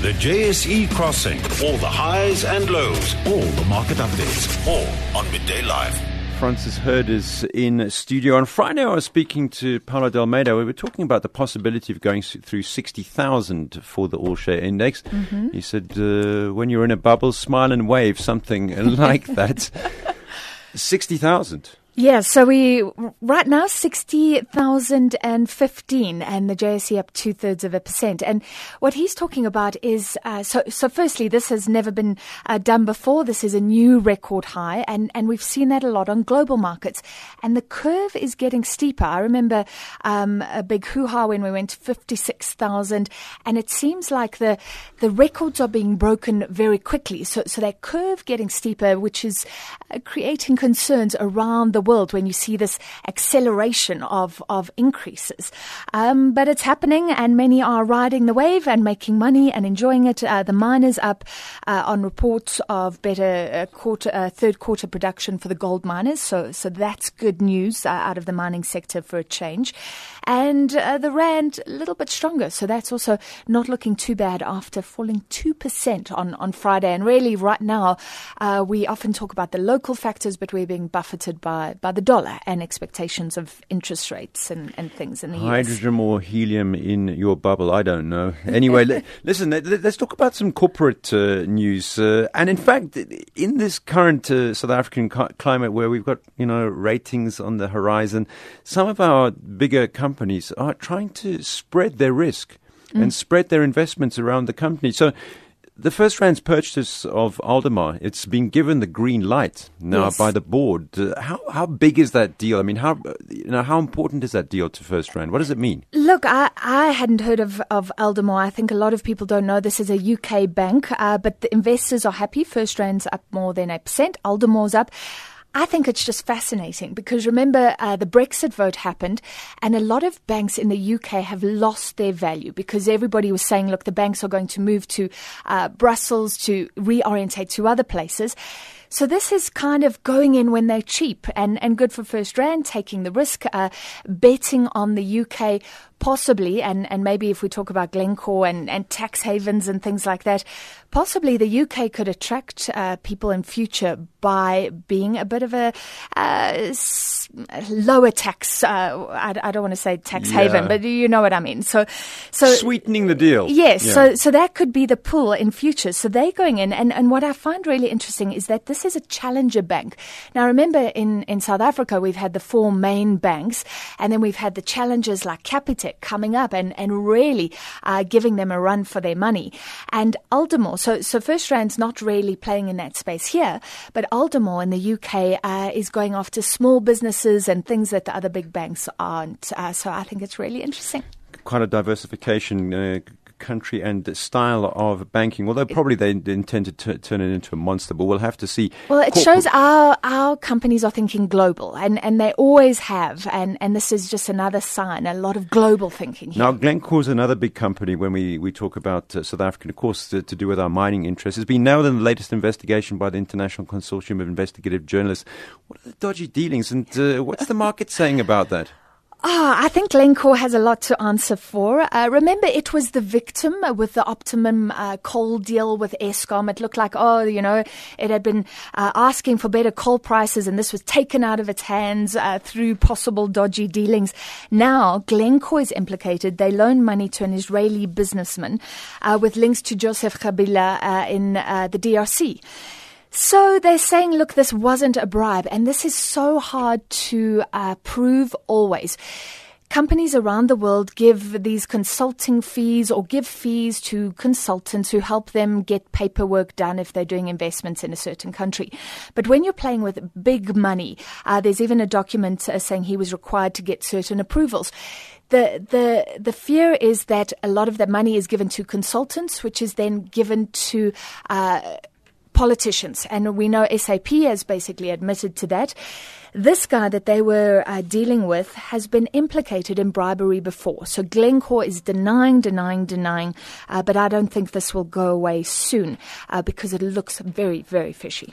The JSE Crossing. All the highs and lows. All the market updates. All on Midday Live. Francis Herd is in studio. On Friday, I was speaking to Paulo de Almeida. We were talking about the possibility of going through 60,000 for the All Share Index. Mm-hmm. He said, uh, when you're in a bubble, smile and wave, something like that. 60,000. Yeah, so we right now sixty thousand and fifteen, and the JSE up two thirds of a percent. And what he's talking about is uh, so. So, firstly, this has never been uh, done before. This is a new record high, and and we've seen that a lot on global markets. And the curve is getting steeper. I remember um, a big hoo ha when we went to fifty six thousand, and it seems like the the records are being broken very quickly. So so that curve getting steeper, which is uh, creating concerns around the world when you see this acceleration of, of increases. Um, but it's happening, and many are riding the wave and making money and enjoying it. Uh, the miners up uh, on reports of better uh, quarter, uh, third quarter production for the gold miners. So, so that's good news uh, out of the mining sector for a change. And the rand a little bit stronger, so that's also not looking too bad after falling two percent on on Friday. And really, right now, we often talk about the local factors, but we're being buffeted by by the dollar and expectations of interest rates and, and things in the Hydrogen US. or helium in your bubble? I don't know. Anyway, l- listen, let, us talk about some corporate uh, news. Uh, and in fact, in this current uh, South African cu- climate where we've got, you know, ratings on the horizon, some of our bigger companies are trying to spread their risk mm. and spread their investments around the company. So the FirstRand's purchase of Aldermore, it's been given the green light now yes. by the board. Uh, how how big is that deal? I mean, how you know how important is that deal to First FirstRand? What does it mean? Look, I, I hadn't heard of of Aldermore. I think a lot of people don't know this is a UK bank, uh, but the investors are happy. First FirstRand's up more than eight percent. Aldermore's up. I think it's just fascinating because remember uh, the Brexit vote happened, and a lot of banks in the UK have lost their value because everybody was saying, look, the banks are going to move to uh, Brussels to reorientate to other places. So this is kind of going in when they're cheap and, and good for FirstRand, taking the risk, uh, betting on the UK possibly, and, and maybe if we talk about Glencore and, and tax havens and things like that, possibly the UK could attract uh, people in future by being a bit of a uh, lower tax. Uh, I, I, don't want to say tax yeah. haven, but you know what I mean. So, so sweetening the deal. Yes. Yeah. So, so that could be the pull in future. So they're going in, and, and what I find really interesting is that this is a challenger bank. Now, remember in in South Africa we've had the four main banks, and then we've had the challengers like Capitec coming up and and really uh, giving them a run for their money. And Aldermore so, so FirstRand's not really playing in that space here, but Aldermore in the UK uh, is going after small businesses and things that the other big banks aren't. Uh, so I think it's really interesting. Quite a diversification uh, country and style of banking. Although probably they intend to t- turn it into a monster, but we'll have to see. Well, it shows our our companies are thinking global, and, and they always have, and, and this is just another sign. A lot of global thinking. Here. Now, Glencore is another big company when we, we talk about uh, South Africa, of course, to, to, do with our mining interests. It's been nailed in the latest investigation by the International Consortium of Investigative Journalists. What are the dodgy dealings, and uh, what's the market saying about that? Ah, oh, I think Glencore has a lot to answer for. Uh, remember, it was the victim with the Optimum uh, coal deal with Eskom. It looked like, oh, you know, it had been uh, asking for better coal prices, and this was taken out of its hands uh, through possible dodgy dealings. Now, Glencore is implicated. They loaned money to an Israeli businessman uh, with links to Joseph Kabila uh, in the DRC. So they're saying, look, this wasn't a bribe, and this is so hard to uh, prove always. Companies around the world give these consulting fees or give fees to consultants who help them get paperwork done if they're doing investments in a certain country. But when you're playing with big money, uh, there's even a document uh, saying he was required to get certain approvals the the the fear is that a lot of the money is given to consultants, which is then given to uh, politicians. And we know SAP has basically admitted to that. This guy that they were uh, dealing with has been implicated in bribery before. So Glencore is denying, denying, denying, uh, but I don't think this will go away soon uh, because it looks very, very fishy.